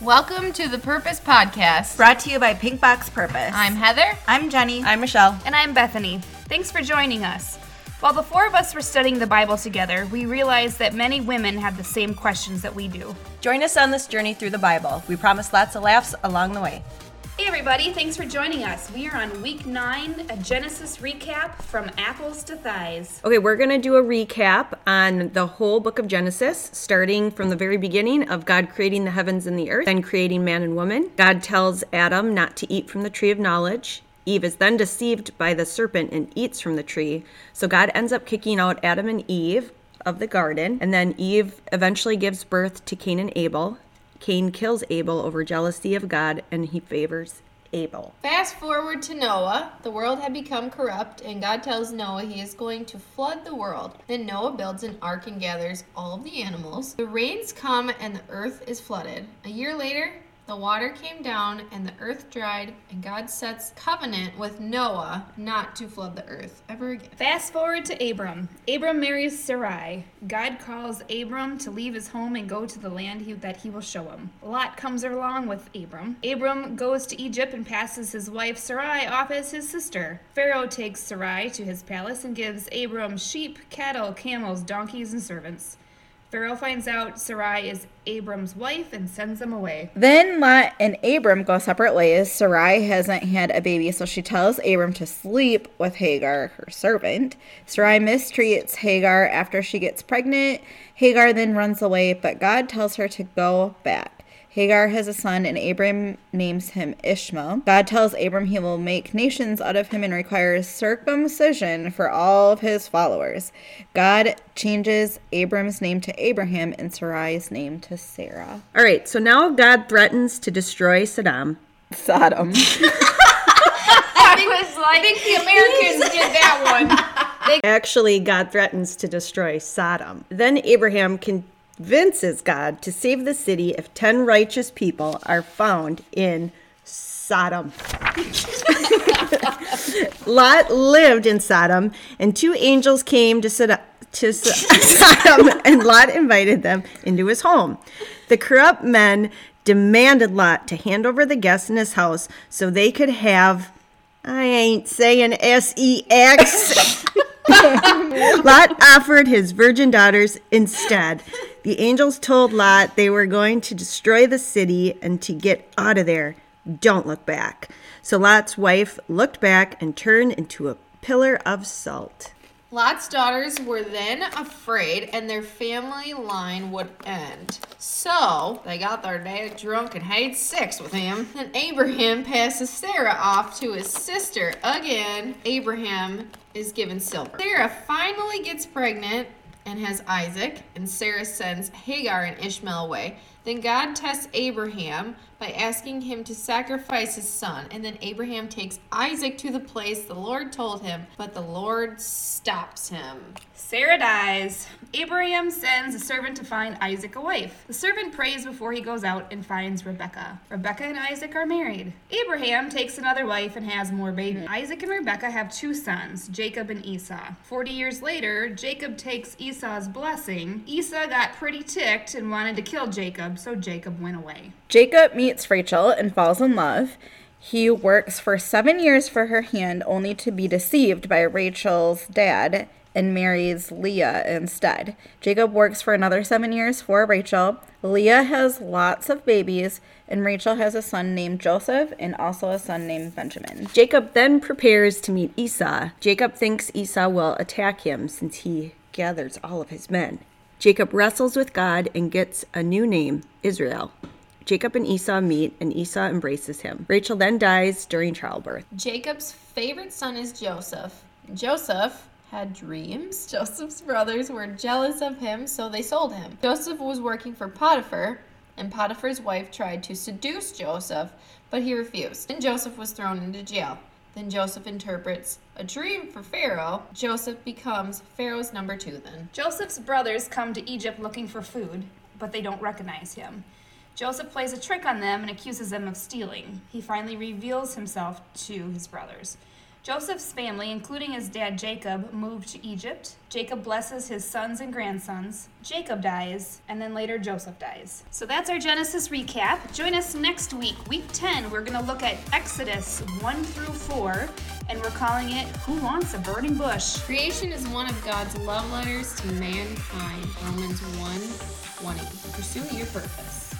Welcome to the Purpose Podcast. Brought to you by Pink Box Purpose. I'm Heather. I'm Jenny. I'm Michelle. And I'm Bethany. Thanks for joining us. While the four of us were studying the Bible together, we realized that many women have the same questions that we do. Join us on this journey through the Bible. We promise lots of laughs along the way. Hey, everybody, thanks for joining us. We are on week nine, a Genesis recap from apples to thighs. Okay, we're going to do a recap on the whole book of Genesis, starting from the very beginning of God creating the heavens and the earth, then creating man and woman. God tells Adam not to eat from the tree of knowledge. Eve is then deceived by the serpent and eats from the tree. So God ends up kicking out Adam and Eve of the garden, and then Eve eventually gives birth to Cain and Abel. Cain kills Abel over jealousy of God and he favors Abel. Fast forward to Noah. The world had become corrupt, and God tells Noah he is going to flood the world. Then Noah builds an ark and gathers all of the animals. The rains come, and the earth is flooded. A year later, the water came down and the earth dried, and God sets covenant with Noah not to flood the earth ever again. Fast forward to Abram. Abram marries Sarai. God calls Abram to leave his home and go to the land he, that he will show him. Lot comes along with Abram. Abram goes to Egypt and passes his wife Sarai off as his sister. Pharaoh takes Sarai to his palace and gives Abram sheep, cattle, camels, donkeys, and servants. Pharaoh finds out Sarai is Abram's wife and sends them away. Then Lot and Abram go separate ways. Sarai hasn't had a baby, so she tells Abram to sleep with Hagar, her servant. Sarai mistreats Hagar after she gets pregnant. Hagar then runs away, but God tells her to go back. Hagar has a son, and Abram names him Ishmael. God tells Abram he will make nations out of him and requires circumcision for all of his followers. God changes Abram's name to Abraham and Sarai's name to Sarah. All right, so now God threatens to destroy Saddam. Sodom. I think, I think the Americans did that one. Actually, God threatens to destroy Sodom. Then Abraham convinces God to save the city if 10 righteous people are found in Sodom. Lot lived in Sodom, and two angels came to Sodom. To Sodom, and Lot invited them into his home. The corrupt men demanded Lot to hand over the guests in his house so they could have, I ain't saying S E X. Lot offered his virgin daughters instead. The angels told Lot they were going to destroy the city and to get out of there. Don't look back. So Lot's wife looked back and turned into a pillar of salt. Lot's daughters were then afraid and their family line would end. So they got their dad drunk and had sex with him. And Abraham passes Sarah off to his sister again. Abraham is given silver. Sarah finally gets pregnant and has Isaac, and Sarah sends Hagar and Ishmael away. Then God tests Abraham by asking him to sacrifice his son, and then Abraham takes Isaac to the place the Lord told him, but the Lord stops him. Sarah dies. Abraham sends a servant to find Isaac a wife. The servant prays before he goes out and finds Rebecca. Rebecca and Isaac are married. Abraham takes another wife and has more babies. Isaac and Rebecca have two sons, Jacob and Esau. Forty years later, Jacob takes Esau's blessing. Esau got pretty ticked and wanted to kill Jacob, so Jacob went away. Jacob meets Rachel and falls in love. He works for seven years for her hand, only to be deceived by Rachel's dad and marries Leah instead. Jacob works for another seven years for Rachel. Leah has lots of babies, and Rachel has a son named Joseph and also a son named Benjamin. Jacob then prepares to meet Esau. Jacob thinks Esau will attack him since he gathers all of his men. Jacob wrestles with God and gets a new name, Israel. Jacob and Esau meet, and Esau embraces him. Rachel then dies during childbirth. Jacob's favorite son is Joseph. Joseph had dreams. Joseph's brothers were jealous of him, so they sold him. Joseph was working for Potiphar, and Potiphar's wife tried to seduce Joseph, but he refused. And Joseph was thrown into jail. Then Joseph interprets a dream for Pharaoh. Joseph becomes Pharaoh's number two then. Joseph's brothers come to Egypt looking for food, but they don't recognize him. Joseph plays a trick on them and accuses them of stealing. He finally reveals himself to his brothers. Joseph's family, including his dad Jacob, moved to Egypt. Jacob blesses his sons and grandsons. Jacob dies, and then later Joseph dies. So that's our Genesis recap. Join us next week, week 10. We're going to look at Exodus 1 through 4, and we're calling it Who Wants a Burning Bush? Creation is one of God's love letters to mankind. Romans 1 20. Pursue your purpose.